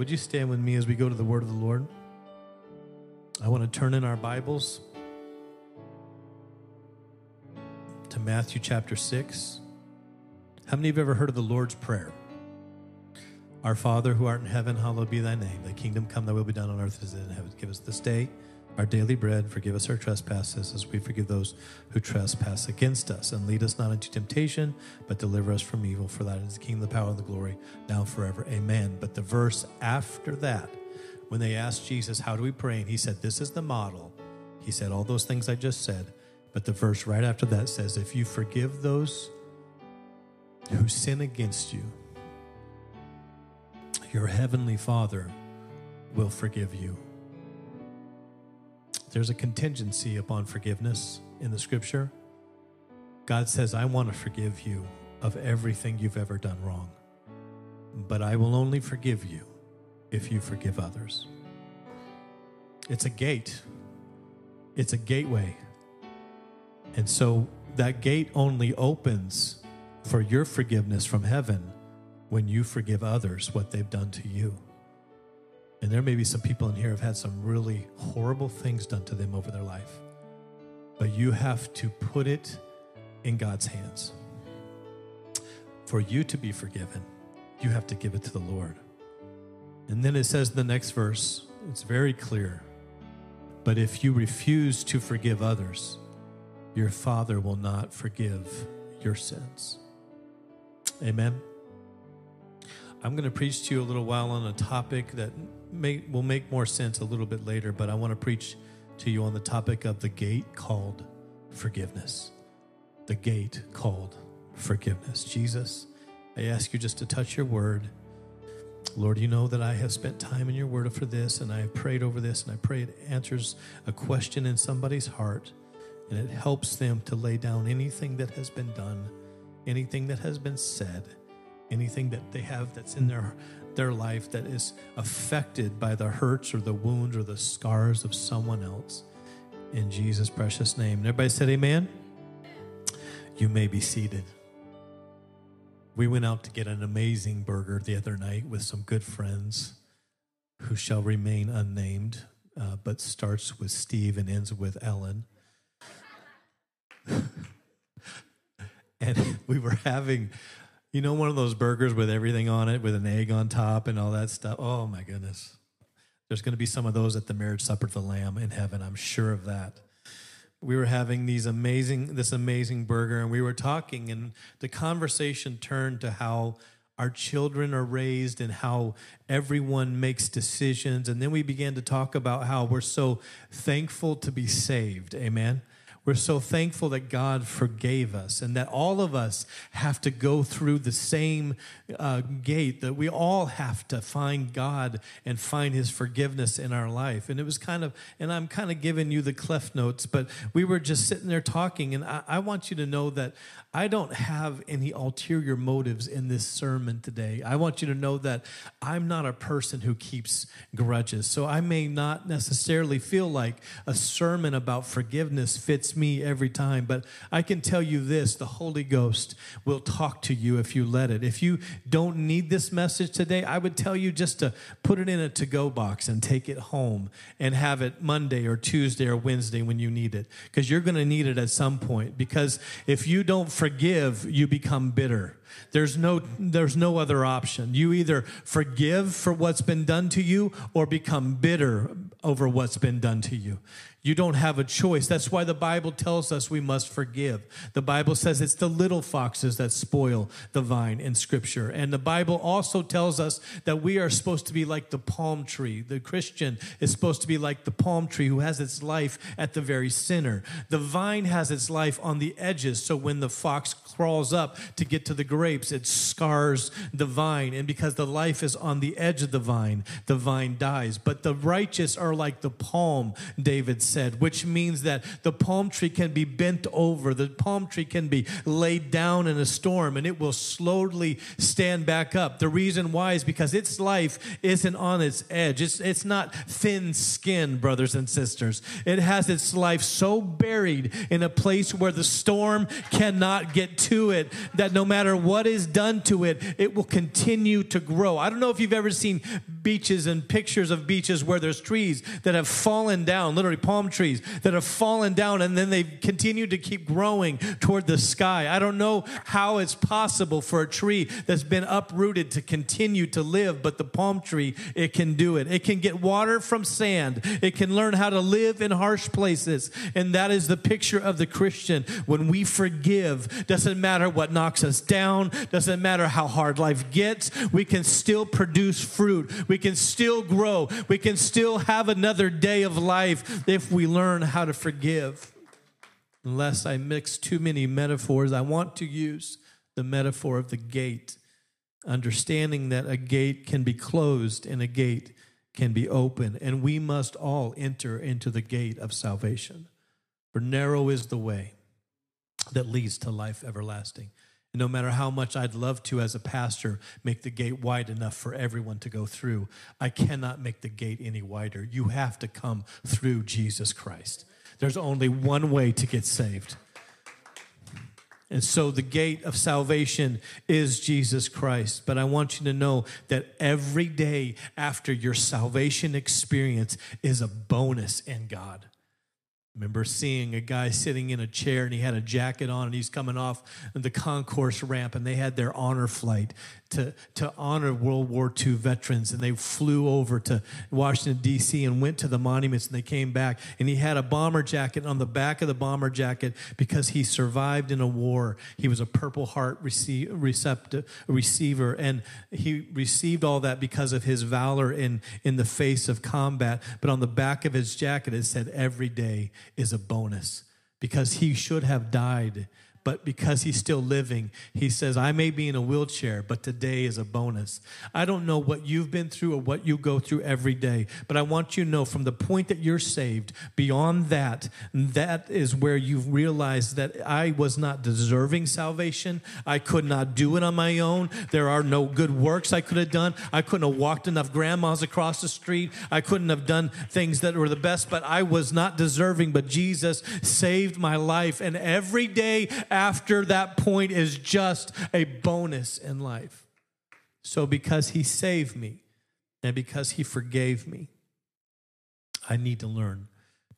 Would you stand with me as we go to the word of the Lord? I want to turn in our Bibles to Matthew chapter 6. How many of you have ever heard of the Lord's Prayer? Our Father who art in heaven, hallowed be thy name. Thy kingdom come, thy will be done on earth as it is in heaven. Give us this day our daily bread. Forgive us our trespasses as we forgive those who trespass against us. And lead us not into temptation, but deliver us from evil. For that is the kingdom, the power, and the glory, now and forever. Amen. But the verse after that, when they asked Jesus, How do we pray? And he said, This is the model. He said all those things I just said. But the verse right after that says, If you forgive those who sin against you, your heavenly Father will forgive you. There's a contingency upon forgiveness in the scripture. God says, I want to forgive you of everything you've ever done wrong, but I will only forgive you if you forgive others. It's a gate, it's a gateway. And so that gate only opens for your forgiveness from heaven when you forgive others what they've done to you. And there may be some people in here have had some really horrible things done to them over their life. But you have to put it in God's hands. For you to be forgiven, you have to give it to the Lord. And then it says in the next verse, it's very clear. But if you refuse to forgive others, your Father will not forgive your sins. Amen. I'm going to preach to you a little while on a topic that may, will make more sense a little bit later, but I want to preach to you on the topic of the gate called forgiveness. The gate called forgiveness. Jesus, I ask you just to touch your word. Lord, you know that I have spent time in your word for this, and I have prayed over this, and I pray it answers a question in somebody's heart, and it helps them to lay down anything that has been done, anything that has been said, anything that they have that's in their their life that is affected by the hurts or the wounds or the scars of someone else. In Jesus' precious name. Everybody said, Amen. You may be seated. We went out to get an amazing burger the other night with some good friends who shall remain unnamed, uh, but starts with Steve and ends with Ellen. and we were having you know, one of those burgers with everything on it, with an egg on top and all that stuff. Oh my goodness. There's going to be some of those at the marriage supper of the Lamb in heaven. I'm sure of that. We were having these amazing, this amazing burger, and we were talking, and the conversation turned to how our children are raised and how everyone makes decisions. And then we began to talk about how we're so thankful to be saved. Amen. We're so thankful that God forgave us and that all of us have to go through the same uh, gate, that we all have to find God and find His forgiveness in our life. And it was kind of, and I'm kind of giving you the cleft notes, but we were just sitting there talking. And I, I want you to know that I don't have any ulterior motives in this sermon today. I want you to know that I'm not a person who keeps grudges. So I may not necessarily feel like a sermon about forgiveness fits me every time, but I can tell you this the Holy Ghost will talk to you if you let it. If you don't need this message today, I would tell you just to put it in a to go box and take it home and have it Monday or Tuesday or Wednesday when you need it, because you're going to need it at some point. Because if you don't forgive, you become bitter. There's no, there's no other option. You either forgive for what's been done to you or become bitter over what's been done to you. You don't have a choice. That's why the Bible tells us we must forgive. The Bible says it's the little foxes that spoil the vine in Scripture. And the Bible also tells us that we are supposed to be like the palm tree. The Christian is supposed to be like the palm tree who has its life at the very center. The vine has its life on the edges, so when the fox crawls up to get to the grapes, it scars the vine. And because the life is on the edge of the vine, the vine dies. But the righteous are like the palm, David said, which means that the palm tree can be bent over, the palm tree can be laid down in a storm, and it will slowly stand back up. The reason why is because its life isn't on its edge. It's, it's not thin skin, brothers and sisters. It has its life so buried in a place where the storm cannot get to it that no matter what is done to it, it will continue to grow. I don't know if you've ever seen beaches and pictures of beaches where there's trees that have fallen down, literally palm trees that have fallen down and then they've continued to keep growing toward the sky. I don't know how it's possible for a tree that's been uprooted to continue to live, but the palm tree, it can do it. It can get water from sand, it can learn how to live in harsh places. And that is the picture of the Christian. When we forgive, doesn't matter what knocks us down, doesn't matter how hard life gets, we can still produce fruit. We can still grow. We can still have another day of life if we learn how to forgive. Unless I mix too many metaphors, I want to use the metaphor of the gate, understanding that a gate can be closed and a gate can be open, and we must all enter into the gate of salvation. For narrow is the way that leads to life everlasting. No matter how much I'd love to, as a pastor, make the gate wide enough for everyone to go through, I cannot make the gate any wider. You have to come through Jesus Christ. There's only one way to get saved. And so the gate of salvation is Jesus Christ. But I want you to know that every day after your salvation experience is a bonus in God remember seeing a guy sitting in a chair and he had a jacket on and he's coming off the concourse ramp and they had their honor flight to, to honor World War II veterans. And they flew over to Washington, D.C., and went to the monuments and they came back. And he had a bomber jacket on the back of the bomber jacket because he survived in a war. He was a Purple Heart receive, receiver, and he received all that because of his valor in, in the face of combat. But on the back of his jacket, it said, Every day is a bonus because he should have died but because he's still living, he says, I may be in a wheelchair, but today is a bonus. I don't know what you've been through or what you go through every day, but I want you to know from the point that you're saved, beyond that, that is where you've realized that I was not deserving salvation. I could not do it on my own. There are no good works I could have done. I couldn't have walked enough grandmas across the street. I couldn't have done things that were the best, but I was not deserving. But Jesus saved my life. And every day, after that point is just a bonus in life. So, because He saved me and because He forgave me, I need to learn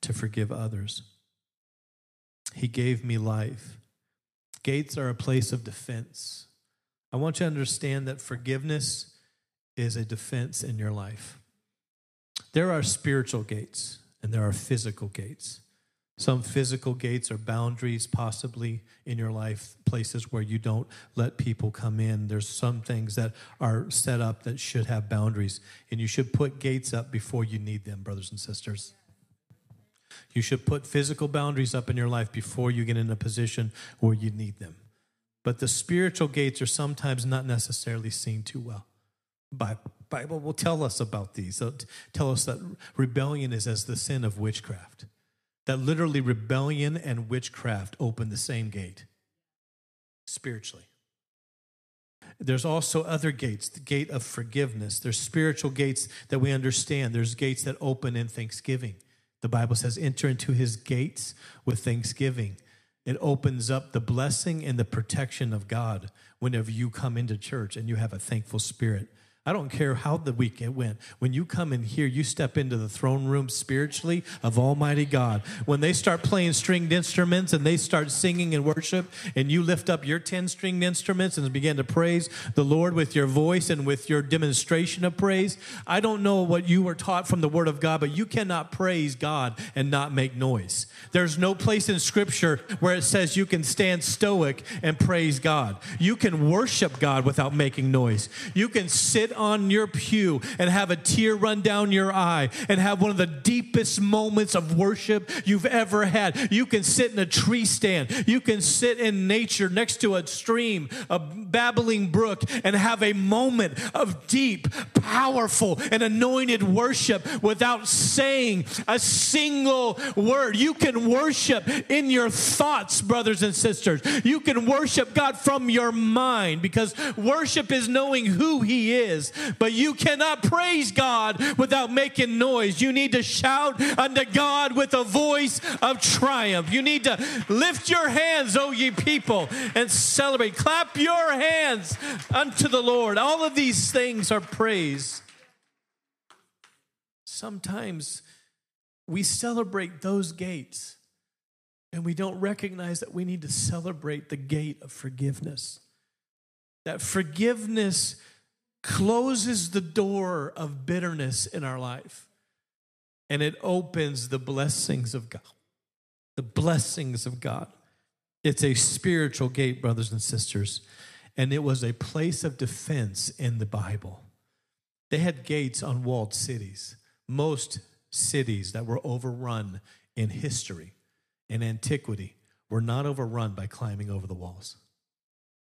to forgive others. He gave me life. Gates are a place of defense. I want you to understand that forgiveness is a defense in your life. There are spiritual gates and there are physical gates. Some physical gates or boundaries, possibly in your life, places where you don't let people come in. There's some things that are set up that should have boundaries, and you should put gates up before you need them, brothers and sisters. You should put physical boundaries up in your life before you get in a position where you need them. But the spiritual gates are sometimes not necessarily seen too well. Bible will tell us about these. It'll tell us that rebellion is as the sin of witchcraft that literally rebellion and witchcraft open the same gate spiritually. There's also other gates, the gate of forgiveness. There's spiritual gates that we understand. There's gates that open in thanksgiving. The Bible says, enter into his gates with thanksgiving. It opens up the blessing and the protection of God whenever you come into church and you have a thankful spirit. I don't care how the weekend went. When you come in here, you step into the throne room spiritually of Almighty God. When they start playing stringed instruments and they start singing and worship, and you lift up your 10 stringed instruments and begin to praise the Lord with your voice and with your demonstration of praise, I don't know what you were taught from the Word of God, but you cannot praise God and not make noise. There's no place in Scripture where it says you can stand stoic and praise God. You can worship God without making noise. You can sit on your pew and have a tear run down your eye and have one of the deepest moments of worship you've ever had. You can sit in a tree stand. You can sit in nature next to a stream, a babbling brook, and have a moment of deep, powerful, and anointed worship without saying a single word. You can worship in your thoughts, brothers and sisters. You can worship God from your mind because worship is knowing who He is. But you cannot praise God without making noise. You need to shout unto God with a voice of triumph. You need to lift your hands, O ye people, and celebrate. Clap your hands unto the Lord. All of these things are praise. Sometimes we celebrate those gates and we don't recognize that we need to celebrate the gate of forgiveness. That forgiveness closes the door of bitterness in our life and it opens the blessings of God. The blessings of God. It's a spiritual gate, brothers and sisters, and it was a place of defense in the Bible. They had gates on walled cities. Most cities that were overrun in history, in antiquity, were not overrun by climbing over the walls.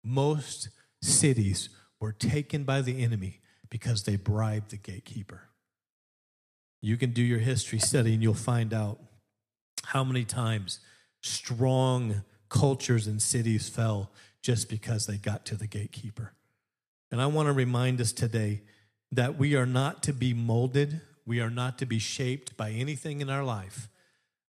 Most cities were taken by the enemy because they bribed the gatekeeper. You can do your history study and you'll find out how many times strong cultures and cities fell just because they got to the gatekeeper. And I want to remind us today that we are not to be molded, we are not to be shaped by anything in our life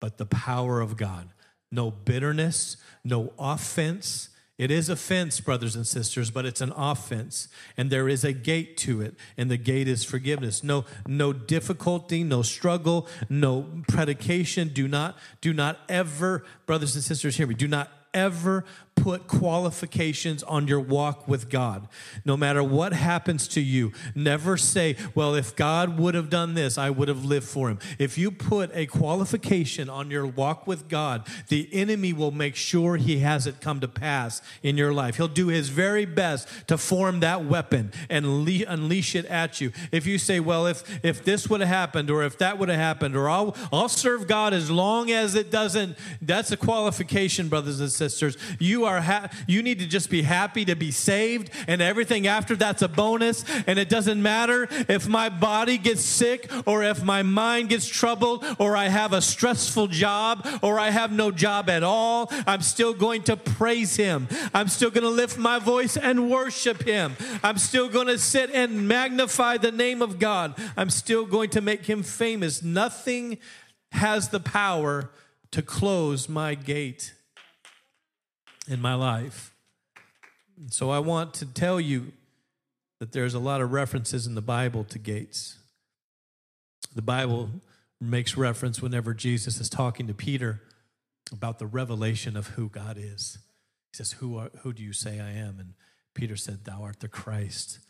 but the power of God. No bitterness, no offense, it is offense, brothers and sisters, but it's an offense. And there is a gate to it, and the gate is forgiveness. No, no difficulty, no struggle, no predication. Do not, do not ever, brothers and sisters, hear me, do not ever put qualifications on your walk with God. No matter what happens to you, never say, Well, if God would have done this, I would have lived for him. If you put a qualification on your walk with God, the enemy will make sure he has it come to pass in your life. He'll do his very best to form that weapon and le- unleash it at you. If you say, Well, if, if this would have happened, or if that would have happened, or I'll, I'll serve God as long as it doesn't, that's a qualification, brothers and sisters. You are are ha- you need to just be happy to be saved and everything after that's a bonus. And it doesn't matter if my body gets sick or if my mind gets troubled or I have a stressful job or I have no job at all I'm still going to praise him. I'm still going to lift my voice and worship him. I'm still going to sit and magnify the name of God. I'm still going to make him famous. Nothing has the power to close my gate in my life. So I want to tell you that there's a lot of references in the Bible to gates. The Bible makes reference whenever Jesus is talking to Peter about the revelation of who God is. He says, Who, are, who do you say I am? And Peter said, Thou art the Christ,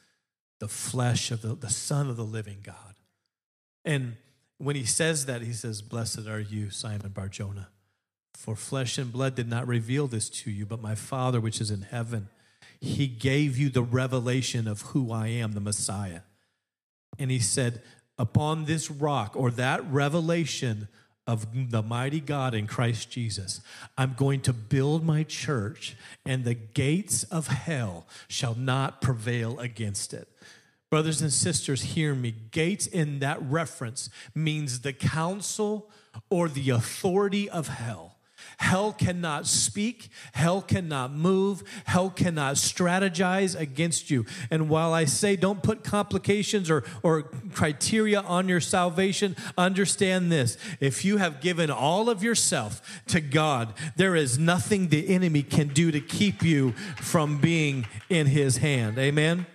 the flesh of the, the Son of the living God. And when he says that, he says, Blessed are you, Simon Barjona for flesh and blood did not reveal this to you, but my Father which is in heaven. He gave you the revelation of who I am, the Messiah. And he said, Upon this rock, or that revelation of the mighty God in Christ Jesus, I'm going to build my church, and the gates of hell shall not prevail against it. Brothers and sisters, hear me. Gates in that reference means the counsel or the authority of hell. Hell cannot speak, hell cannot move, hell cannot strategize against you. And while I say don't put complications or, or criteria on your salvation, understand this. If you have given all of yourself to God, there is nothing the enemy can do to keep you from being in his hand. Amen?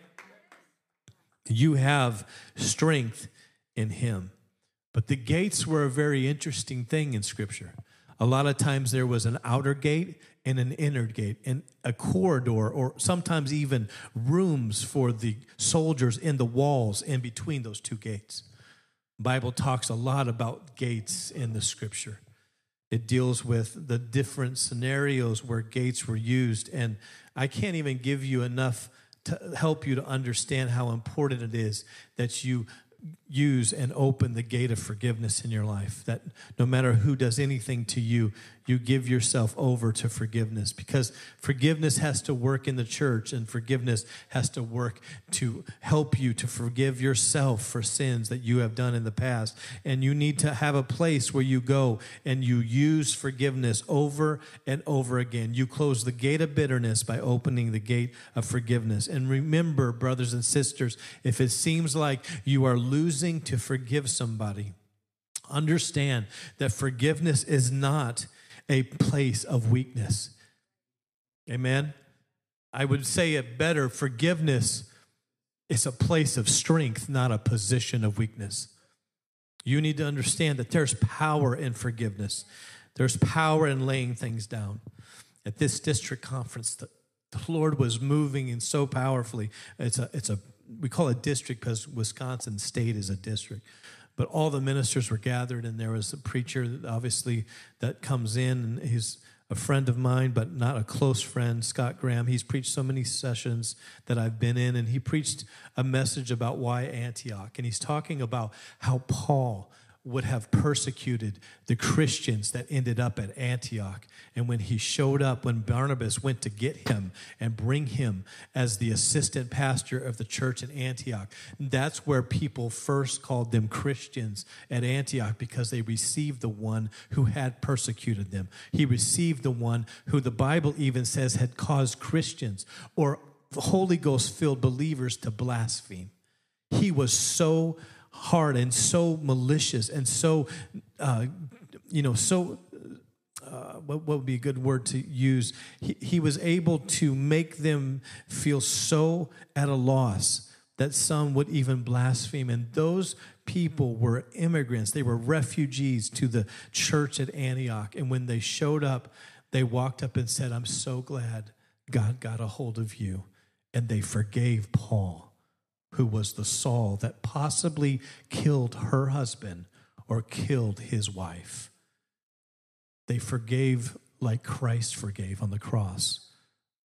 You have strength in him. But the gates were a very interesting thing in Scripture. A lot of times there was an outer gate and an inner gate and a corridor or sometimes even rooms for the soldiers in the walls in between those two gates. Bible talks a lot about gates in the scripture. It deals with the different scenarios where gates were used and I can't even give you enough to help you to understand how important it is that you use and open the gate of forgiveness in your life. That no matter who does anything to you, you give yourself over to forgiveness because forgiveness has to work in the church and forgiveness has to work to help you to forgive yourself for sins that you have done in the past. And you need to have a place where you go and you use forgiveness over and over again. You close the gate of bitterness by opening the gate of forgiveness. And remember, brothers and sisters, if it seems like you are losing to forgive somebody, understand that forgiveness is not a place of weakness. Amen. I would say it better forgiveness is a place of strength, not a position of weakness. You need to understand that there's power in forgiveness, there's power in laying things down. At this district conference, the, the Lord was moving in so powerfully. It's a, it's a, we call it district because Wisconsin state is a district. But all the ministers were gathered and there was a preacher obviously that comes in and he's a friend of mine but not a close friend scott graham. He's preached so many sessions that i've been in and he preached a message about why antioch and he's talking about how paul would have persecuted the Christians that ended up at Antioch. And when he showed up, when Barnabas went to get him and bring him as the assistant pastor of the church in Antioch, that's where people first called them Christians at Antioch because they received the one who had persecuted them. He received the one who the Bible even says had caused Christians or Holy Ghost filled believers to blaspheme. He was so hard and so malicious and so, uh, you know, so. Uh, what, what, would be a good word to use? He, he was able to make them feel so at a loss that some would even blaspheme. And those people were immigrants, they were refugees to the church at Antioch. And when they showed up, they walked up and said, I'm so glad God got a hold of you. And they forgave Paul who was the Saul that possibly killed her husband or killed his wife. They forgave like Christ forgave on the cross.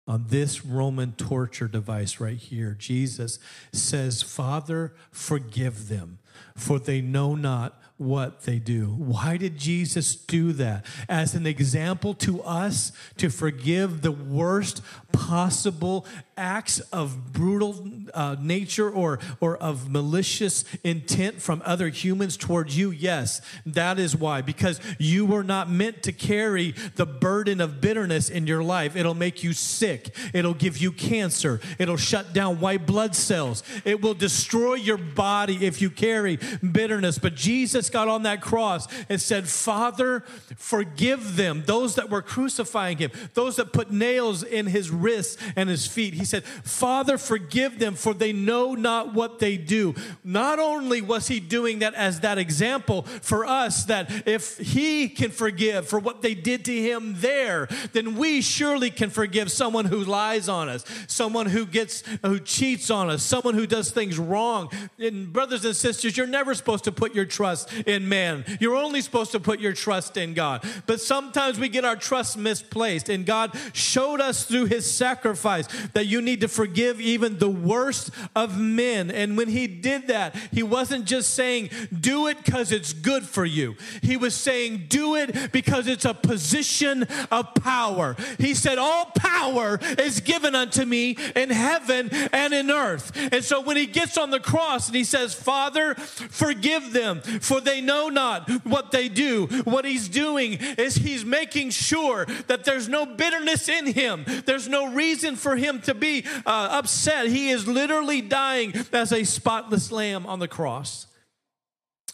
On this Roman torture device right here, Jesus says, Father, forgive them, for they know not what they do. Why did Jesus do that? As an example to us to forgive the worst possible acts of brutal uh, nature or, or of malicious intent from other humans towards you? Yes, that is why. Because you were not meant to carry the burden of bitterness in your life. It'll make you sick, it'll give you cancer, it'll shut down white blood cells, it will destroy your body if you carry bitterness. But Jesus got on that cross and said, Father, forgive them, those that were crucifying him, those that put nails in his wrists and his feet. He said, Father, forgive them, for they know not what they do. Not only was he doing that as that example for us, that if he can forgive for what they did to him there, then we surely can forgive someone who lies on us, someone who gets, who cheats on us, someone who does things wrong. And brothers and sisters, you're never supposed to put your trust in man. You're only supposed to put your trust in God. But sometimes we get our trust misplaced, and God showed us through his sacrifice that you need to forgive even the worst of men. And when he did that, he wasn't just saying, do it because it's good for you. He was saying, do it because it's a position of power. He said, All power is given unto me in heaven and in earth. And so when he gets on the cross and he says, Father, forgive them, for they know not what they do. What he's doing is he's making sure that there's no bitterness in him. There's no reason for him to be uh, upset. He is literally dying as a spotless lamb on the cross.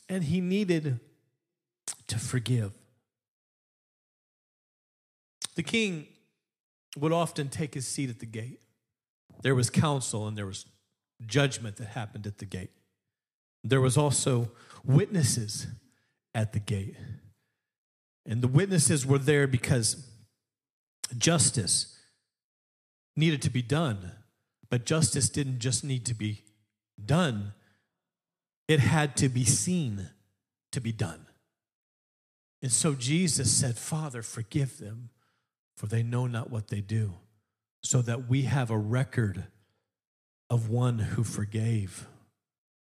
And he needed to forgive. The king would often take his seat at the gate. There was counsel and there was judgment that happened at the gate. There was also witnesses at the gate. And the witnesses were there because justice needed to be done. But justice didn't just need to be done, it had to be seen to be done. And so Jesus said, Father, forgive them, for they know not what they do, so that we have a record of one who forgave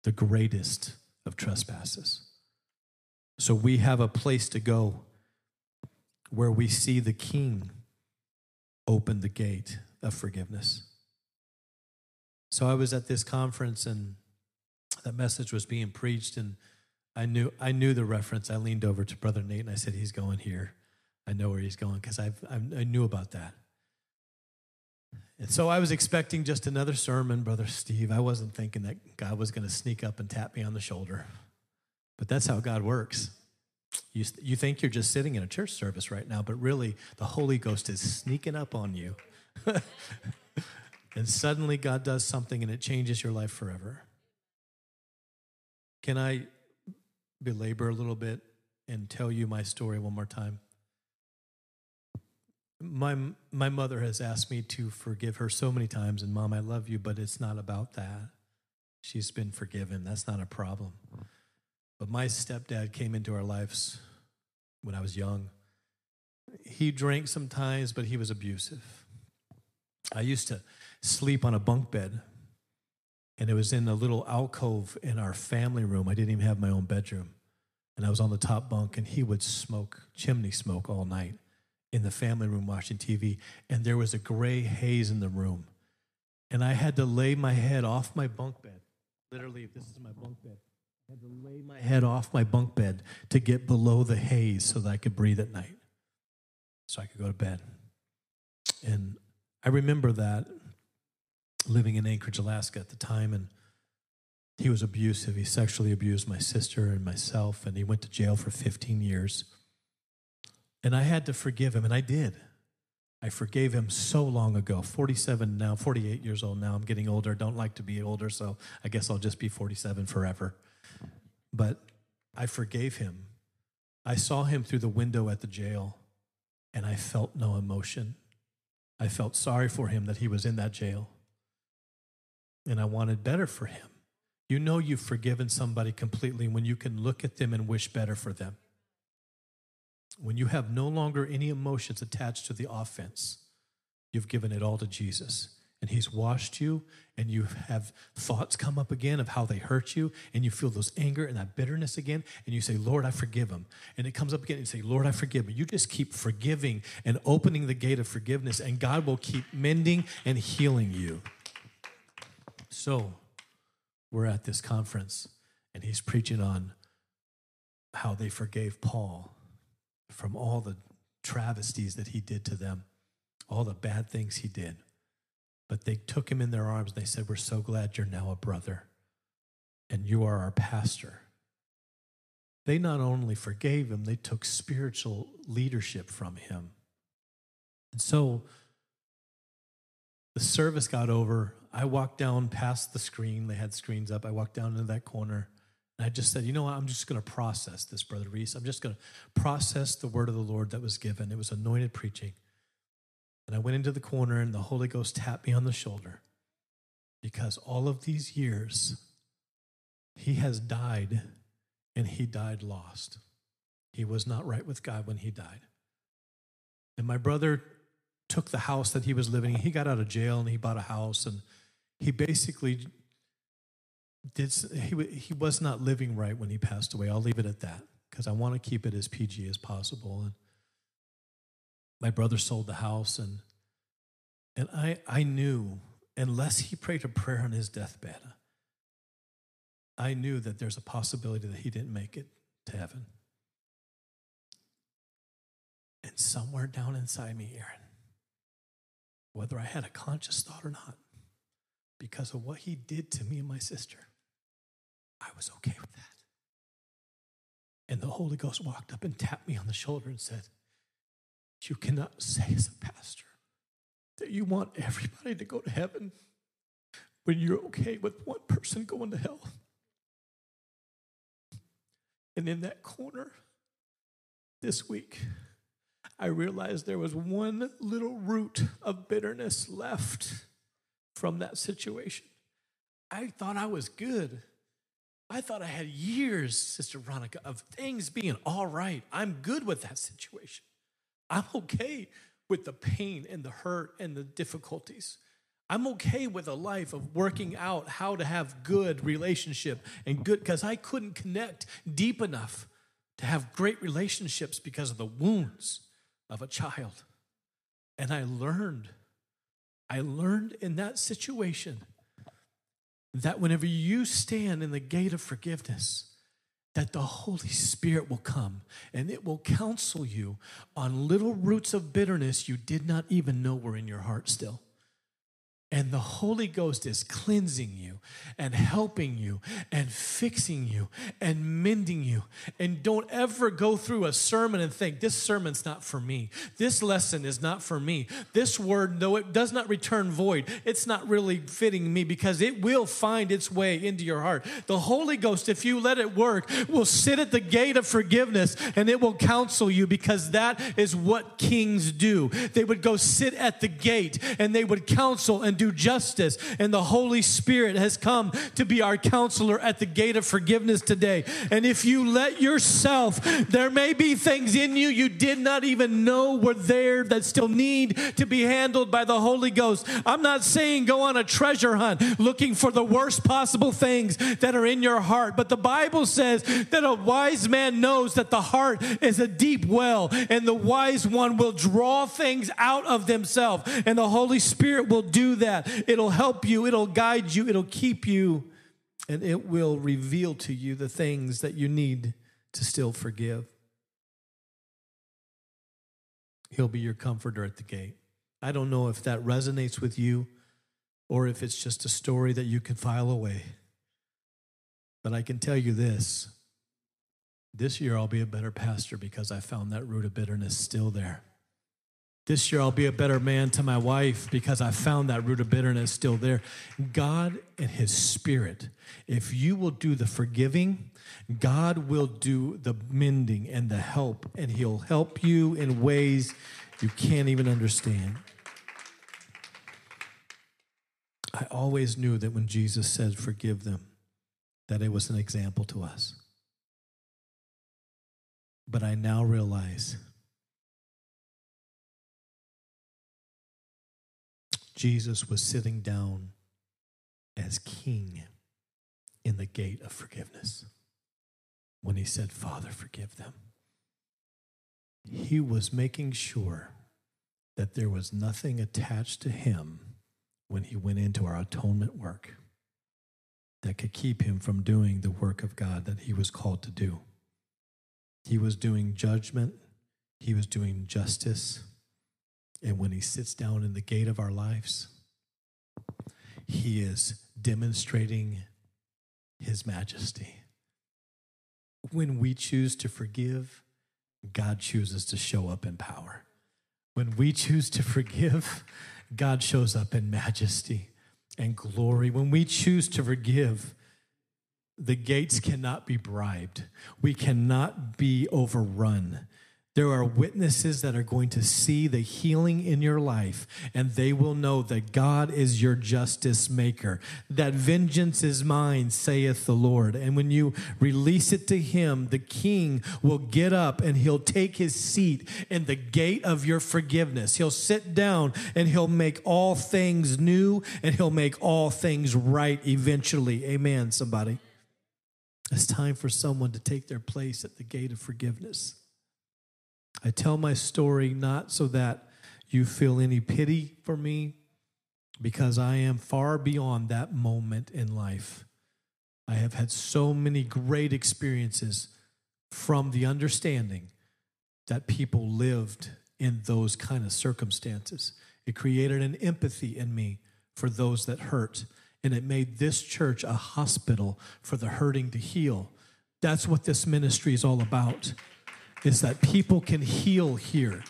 the greatest of trespasses. So we have a place to go where we see the king open the gate of forgiveness. So I was at this conference and that message was being preached and I knew I knew the reference. I leaned over to brother Nate and I said he's going here. I know where he's going because I I knew about that. And so I was expecting just another sermon, Brother Steve. I wasn't thinking that God was going to sneak up and tap me on the shoulder. But that's how God works. You, you think you're just sitting in a church service right now, but really the Holy Ghost is sneaking up on you. and suddenly God does something and it changes your life forever. Can I belabor a little bit and tell you my story one more time? My my mother has asked me to forgive her so many times and mom I love you but it's not about that. She's been forgiven. That's not a problem. But my stepdad came into our lives when I was young. He drank sometimes but he was abusive. I used to sleep on a bunk bed and it was in a little alcove in our family room. I didn't even have my own bedroom. And I was on the top bunk and he would smoke chimney smoke all night in the family room watching TV, and there was a gray haze in the room. And I had to lay my head off my bunk bed. Literally, this is my bunk bed. I had to lay my head off my bunk bed to get below the haze so that I could breathe at night, so I could go to bed. And I remember that living in Anchorage, Alaska at the time, and he was abusive. He sexually abused my sister and myself, and he went to jail for 15 years. And I had to forgive him, and I did. I forgave him so long ago, 47 now, 48 years old now. I'm getting older, don't like to be older, so I guess I'll just be 47 forever. But I forgave him. I saw him through the window at the jail, and I felt no emotion. I felt sorry for him that he was in that jail, and I wanted better for him. You know you've forgiven somebody completely when you can look at them and wish better for them when you have no longer any emotions attached to the offense, you've given it all to Jesus. And he's washed you, and you have thoughts come up again of how they hurt you, and you feel those anger and that bitterness again, and you say, Lord, I forgive them. And it comes up again, and say, Lord, I forgive them. You just keep forgiving and opening the gate of forgiveness, and God will keep mending and healing you. So, we're at this conference, and he's preaching on how they forgave Paul from all the travesties that he did to them, all the bad things he did. But they took him in their arms and they said, We're so glad you're now a brother and you are our pastor. They not only forgave him, they took spiritual leadership from him. And so the service got over. I walked down past the screen. They had screens up. I walked down into that corner. And I just said, you know what? I'm just going to process this, Brother Reese. I'm just going to process the word of the Lord that was given. It was anointed preaching. And I went into the corner, and the Holy Ghost tapped me on the shoulder because all of these years, he has died and he died lost. He was not right with God when he died. And my brother took the house that he was living in. He got out of jail and he bought a house and he basically did he he was not living right when he passed away. I'll leave it at that because I want to keep it as PG as possible. And my brother sold the house, and and I I knew unless he prayed a prayer on his deathbed, I knew that there's a possibility that he didn't make it to heaven. And somewhere down inside me, Aaron, whether I had a conscious thought or not, because of what he did to me and my sister, I was okay with that. And the Holy Ghost walked up and tapped me on the shoulder and said, You cannot say as a pastor that you want everybody to go to heaven when you're okay with one person going to hell. And in that corner this week, I realized there was one little root of bitterness left from that situation. I thought I was good. I thought I had years, Sister Veronica, of things being all right. I'm good with that situation. I'm okay with the pain and the hurt and the difficulties. I'm okay with a life of working out how to have good relationship and good because I couldn't connect deep enough to have great relationships because of the wounds of a child. And I learned, I learned in that situation that whenever you stand in the gate of forgiveness, that the Holy Spirit will come and it will counsel you on little roots of bitterness you did not even know were in your heart still. And the Holy Ghost is cleansing you and helping you and fixing you and mending you. And don't ever go through a sermon and think, this sermon's not for me. This lesson is not for me. This word, though it does not return void, it's not really fitting me because it will find its way into your heart. The Holy Ghost, if you let it work, will sit at the gate of forgiveness and it will counsel you because that is what kings do. They would go sit at the gate and they would counsel and do justice. And the Holy Spirit has come to be our counselor at the gate of forgiveness today. And if you let yourself, there may be things in you you did not even know were there that still need to be handled by the Holy Ghost. I'm not saying go on a treasure hunt looking for the worst possible things that are in your heart, but the Bible says that a wise man knows that the heart is a deep well, and the wise one will draw things out of themselves, and the Holy Spirit will do that that. It'll help you, it'll guide you, it'll keep you, and it will reveal to you the things that you need to still forgive. He'll be your comforter at the gate. I don't know if that resonates with you or if it's just a story that you can file away. But I can tell you this this year I'll be a better pastor because I found that root of bitterness still there. This year, I'll be a better man to my wife because I found that root of bitterness still there. God and His Spirit, if you will do the forgiving, God will do the mending and the help, and He'll help you in ways you can't even understand. I always knew that when Jesus said, Forgive them, that it was an example to us. But I now realize Jesus was sitting down as king in the gate of forgiveness when he said, Father, forgive them. He was making sure that there was nothing attached to him when he went into our atonement work that could keep him from doing the work of God that he was called to do. He was doing judgment, he was doing justice, and when he sits down in the gate of our lives, he is demonstrating his majesty. When we choose to forgive, God chooses to show up in power. When we choose to forgive, God shows up in majesty and glory. When we choose to forgive, the gates cannot be bribed. We cannot be overrun. There are witnesses that are going to see the healing in your life, and they will know that God is your justice maker, that vengeance is mine, saith the Lord. And when you release it to Him, the King will get up and He'll take His seat in the gate of your forgiveness. He'll sit down and He'll make all things new and He'll make all things right eventually. Amen, somebody. It's time for someone to take their place at the gate of forgiveness. I tell my story not so that you feel any pity for me, because I am far beyond that moment in life. I have had so many great experiences from the understanding that people lived in those kind of circumstances. It created an empathy in me for those that hurt, and it made this church a hospital for the hurting to heal. That's what this ministry is all about is that people can heal here.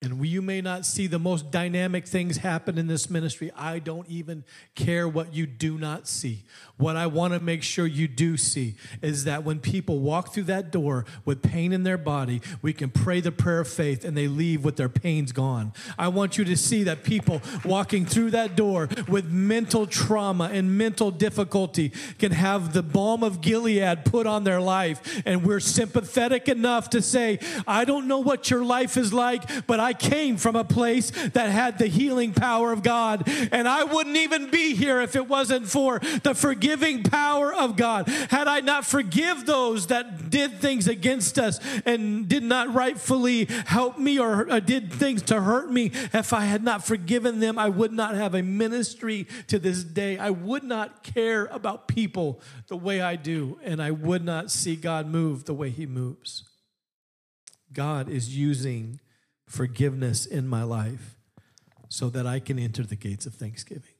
And you may not see the most dynamic things happen in this ministry. I don't even care what you do not see. What I want to make sure you do see is that when people walk through that door with pain in their body, we can pray the prayer of faith and they leave with their pains gone. I want you to see that people walking through that door with mental trauma and mental difficulty can have the balm of Gilead put on their life. And we're sympathetic enough to say, I don't know what your life is like, but I I came from a place that had the healing power of God. And I wouldn't even be here if it wasn't for the forgiving power of God. Had I not forgive those that did things against us and did not rightfully help me or, or did things to hurt me, if I had not forgiven them, I would not have a ministry to this day. I would not care about people the way I do, and I would not see God move the way He moves. God is using forgiveness in my life so that I can enter the gates of thanksgiving,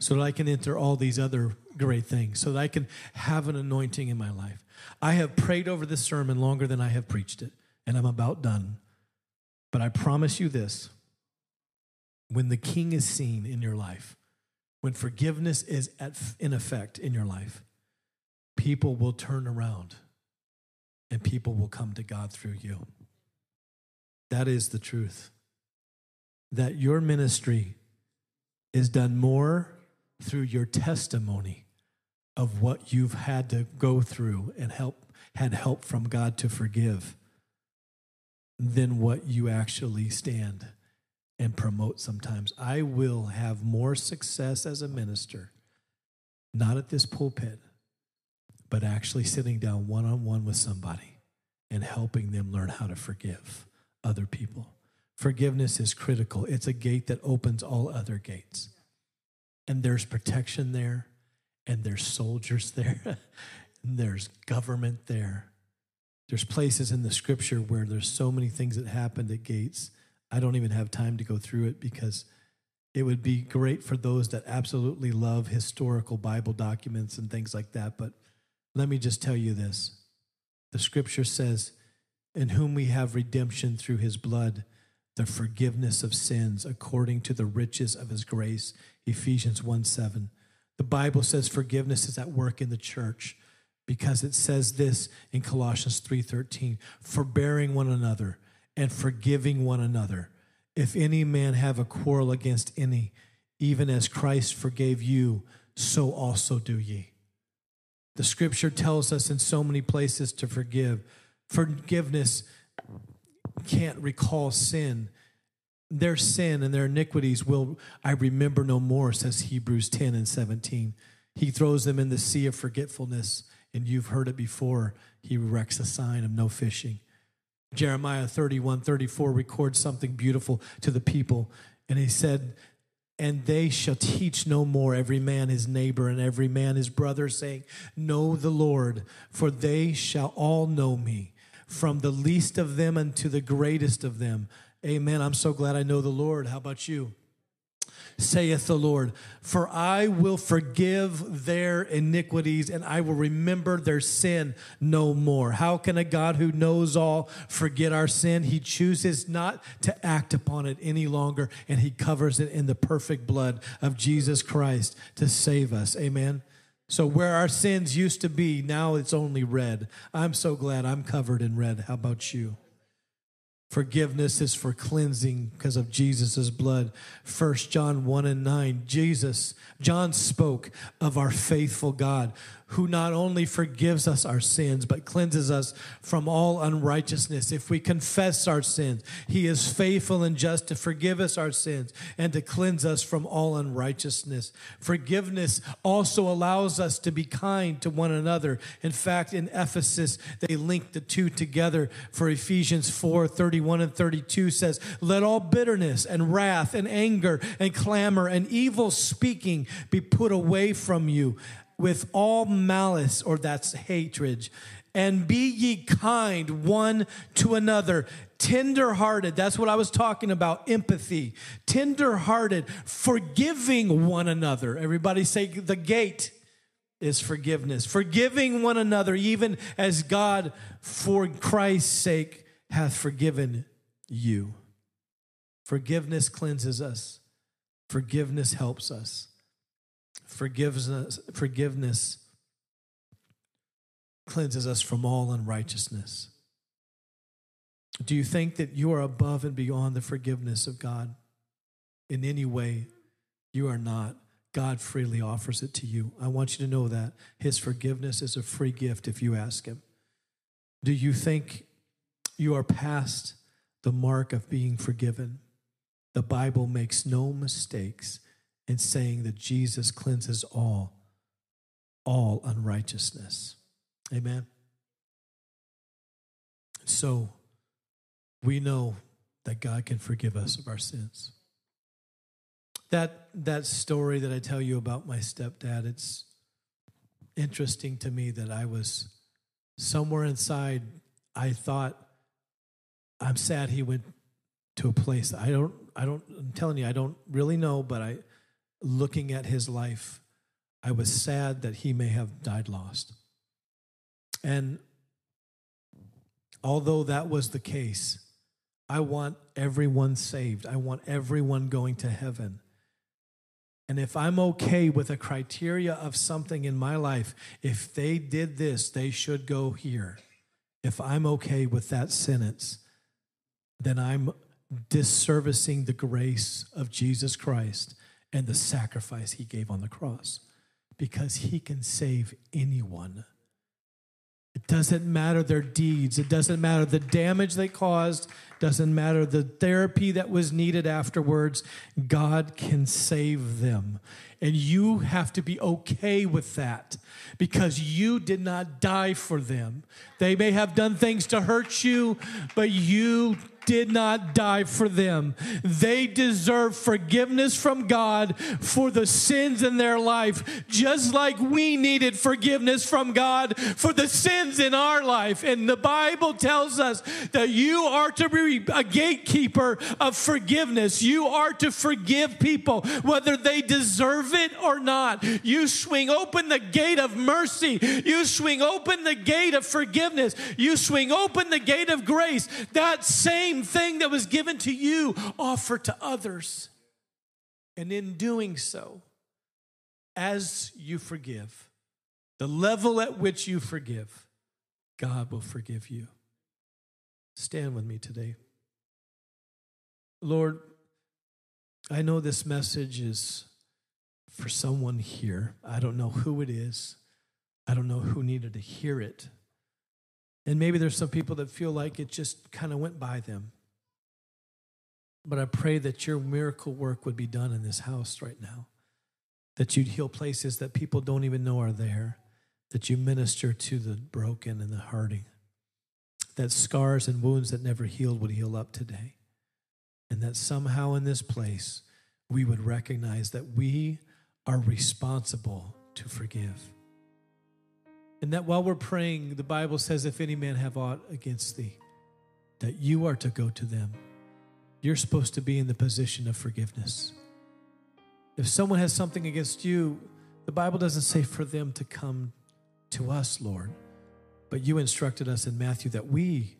so that I can enter all these other great things, so that I can have an anointing in my life. I have prayed over this sermon longer than I have preached it, and I'm about done. But I promise you this when the king is seen in your life, when forgiveness is at, in effect in your life, people will turn around and people will come to God through you. That is the truth. That your ministry is done more through your testimony of what you've had to go through and help had help from God to forgive than what you actually stand and promote sometimes. I will have more success as a minister, not at this pulpit, but actually sitting down one on one with somebody and helping them learn how to forgive other people. Forgiveness is critical, it's a gate that opens all other gates. And there's protection there, and there's soldiers there, and there's government there. There's places in the scripture where there's so many things that happened at gates. I don't even have time to go through it because it would be great for those that absolutely love historical Bible documents and things like that. But let me just tell you this the scripture says in whom we have redemption through his blood, the forgiveness of sins according to the riches of his grace. Ephesians 1 7. The Bible says forgiveness is at work in the church because it says this in Colossians 3:13, forbearing one another and forgiving one another. If any man have a quarrel against any, even as Christ forgave you, so also do ye. The scripture tells us in so many places to forgive. Forgiveness can't recall sin. Their sin and their iniquities will I remember no more, says Hebrews 10 and 17. He throws them in the sea of forgetfulness, and you've heard it before. He erects a sign of no fishing. Jeremiah 31 34 records something beautiful to the people, and he said, and they shall teach no more every man his neighbor and every man his brother, saying, Know the Lord, for they shall all know me, from the least of them unto the greatest of them. Amen. I'm so glad I know the Lord. How about you? saith the Lord. For I will forgive their iniquities and I will remember their sin no more. How can a God who knows all forget our sin? He chooses not to act upon it any longer and he covers it in the perfect blood of Jesus Christ to save us. Amen. So, where our sins used to be, now it's only red. I'm so glad I'm covered in red. How about you? Forgiveness is for cleansing because of Jesus' blood. First John 1 and 9. Jesus, John spoke of our faithful God who not only forgives us our sins, but cleanses us from all unrighteousness. If we confess our sins, he is faithful and just to forgive us our sins and to cleanse us from all unrighteousness. Forgiveness also allows us to be kind to one another. In fact, in Ephesus, they link the two together for Ephesians 4 31 and 32 says, Let all bitterness and wrath and anger and clamor and evil speaking be put away from you with all malice, or that's hatred, and be ye kind one to another, tender hearted. That's what I was talking about empathy, tender hearted, forgiving one another. Everybody say the gate is forgiveness, forgiving one another, even as God, for Christ's sake, hath forgiven you. Forgiveness cleanses us, forgiveness helps us. Forgiveness, forgiveness cleanses us from all unrighteousness. Do you think that you are above and beyond the forgiveness of God in any way? You are not. God freely offers it to you. I want you to know that His forgiveness is a free gift if you ask Him. Do you think you are past the mark of being forgiven. The Bible makes no mistakes in saying that Jesus cleanses all, all unrighteousness. Amen. So we know that God can forgive us of our sins. That that story that I tell you about my stepdad, it's interesting to me that I was somewhere inside I thought I'm sad he went to a place I don't I don't I'm telling you I don't really know but I looking at his life I was sad that he may have died lost. And although that was the case, I want everyone saved. I want everyone going to heaven. And if I'm okay with a criteria of something in my life, if they did this, they should go here. If I'm okay with that sentence, then I'm disservicing the grace of Jesus Christ and the sacrifice he gave on the cross because he can save anyone. It doesn't matter their deeds. It doesn't matter the damage they caused. Doesn't matter the therapy that was needed afterwards. God can save them. And you have to be okay with that because you did not die for them. They may have done things to hurt you, but you did not die for them. They deserve forgiveness from God for the sins in their life, just like we needed forgiveness from God for the sins in our life. And the Bible tells us that you are to be a gatekeeper of forgiveness. You are to forgive people, whether they deserve it or not. You swing open the gate of mercy. You swing open the gate of forgiveness. You swing open the gate of grace. That same same thing that was given to you, offer to others. And in doing so, as you forgive, the level at which you forgive, God will forgive you. Stand with me today. Lord, I know this message is for someone here. I don't know who it is. I don't know who needed to hear it. And maybe there's some people that feel like it just kind of went by them. But I pray that your miracle work would be done in this house right now. That you'd heal places that people don't even know are there. That you minister to the broken and the hurting. That scars and wounds that never healed would heal up today. And that somehow in this place, we would recognize that we are responsible to forgive. And that while we're praying, the Bible says, if any man have aught against thee, that you are to go to them. You're supposed to be in the position of forgiveness. If someone has something against you, the Bible doesn't say for them to come to us, Lord, but you instructed us in Matthew that we,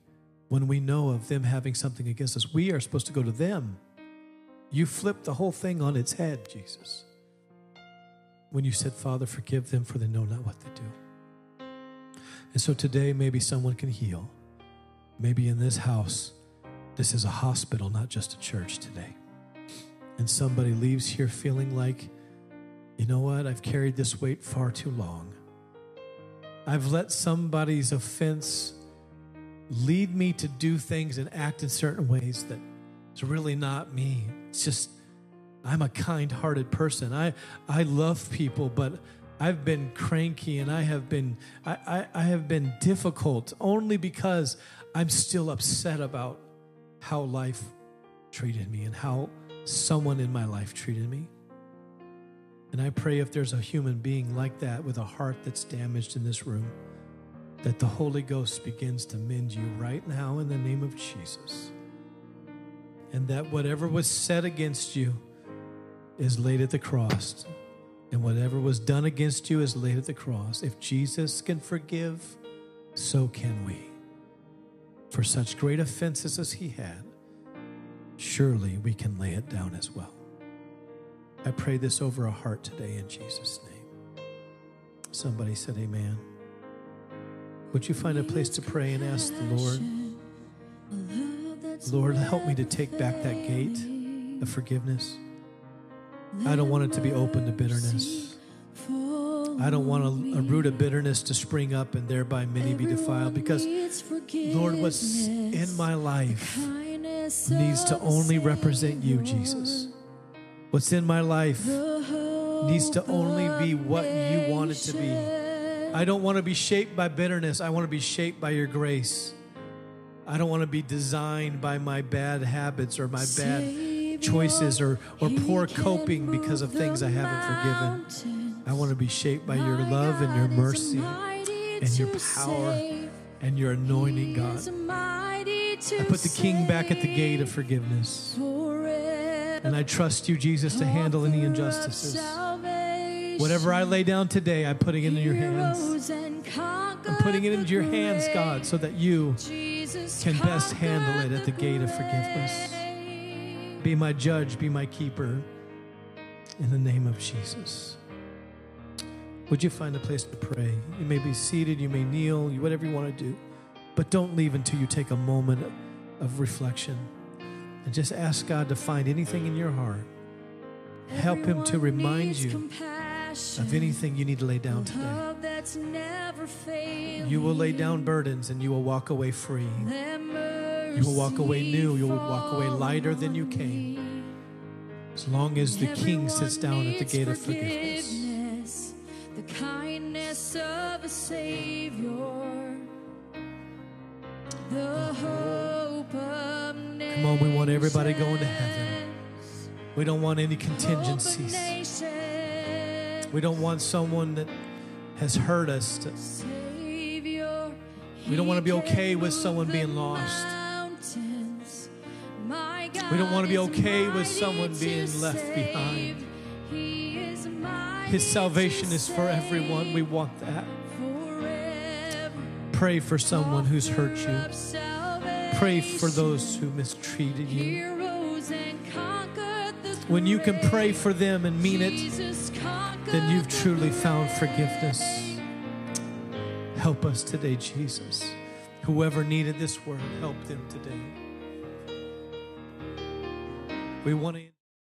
when we know of them having something against us, we are supposed to go to them. You flipped the whole thing on its head, Jesus, when you said, Father, forgive them, for they know not what they do. And so today, maybe someone can heal. Maybe in this house, this is a hospital, not just a church today. And somebody leaves here feeling like, you know what, I've carried this weight far too long. I've let somebody's offense lead me to do things and act in certain ways that it's really not me. It's just I'm a kind-hearted person. I I love people, but I've been cranky and I have been I, I, I, have been difficult only because I'm still upset about how life treated me and how someone in my life treated me. And I pray if there's a human being like that with a heart that's damaged in this room, that the Holy Ghost begins to mend you right now in the name of Jesus. And that whatever was said against you is laid at the cross and whatever was done against you is laid at the cross. If Jesus can forgive, so can we. For such great offenses as he had, surely we can lay it down as well. I pray this over a heart today in Jesus' name. Somebody said, Amen. Would you find a place to pray and ask the Lord, Lord, help me to take back that gate of forgiveness? I don't want it to be open to bitterness. I don't want a, a, root of bitterness to spring up and thereby many be defiled because, Lord, what's in my life needs to only represent you, Jesus. What's in my life needs to only be what you want it to be. I don't want to be shaped by bitterness. I want to be shaped by your grace. I don't want to be designed by my bad habits or my bad choices or, or poor coping because of things I haven't forgiven. I want to be shaped by your love and your mercy and your power and your anointing, God. I put the king back at the gate of forgiveness. And I trust you, Jesus, to handle any injustices. Whatever I lay down today, I'm putting it in your hands. I'm putting it into your hands, God, so that you can best handle it at the gate of forgiveness. Be my judge, be my keeper. In the name of Jesus. Would you find a place to pray? You may be seated, you may kneel, whatever you want to do. But don't leave until you take a moment of reflection and just ask God to find anything in your heart. Help Him to remind you of anything you need to lay down today. You will lay down burdens and you will walk away free. You will walk away new. You will walk away lighter than you came. As long as the King sits down at the gate of forgiveness. The kindness of a Savior. The hope of Come on, we want everybody going to heaven. We don't want any contingencies. We don't want someone that has hurt us to. We don't want to be okay with someone being lost. We don't want to be okay with someone being left behind. His salvation is for everyone. We want that. Pray for someone who's hurt you. Pray for those who mistreated you. When you can pray for them and mean it, then you've truly found forgiveness. Help us today, Jesus. Whoever needed this word, help them today. We want to.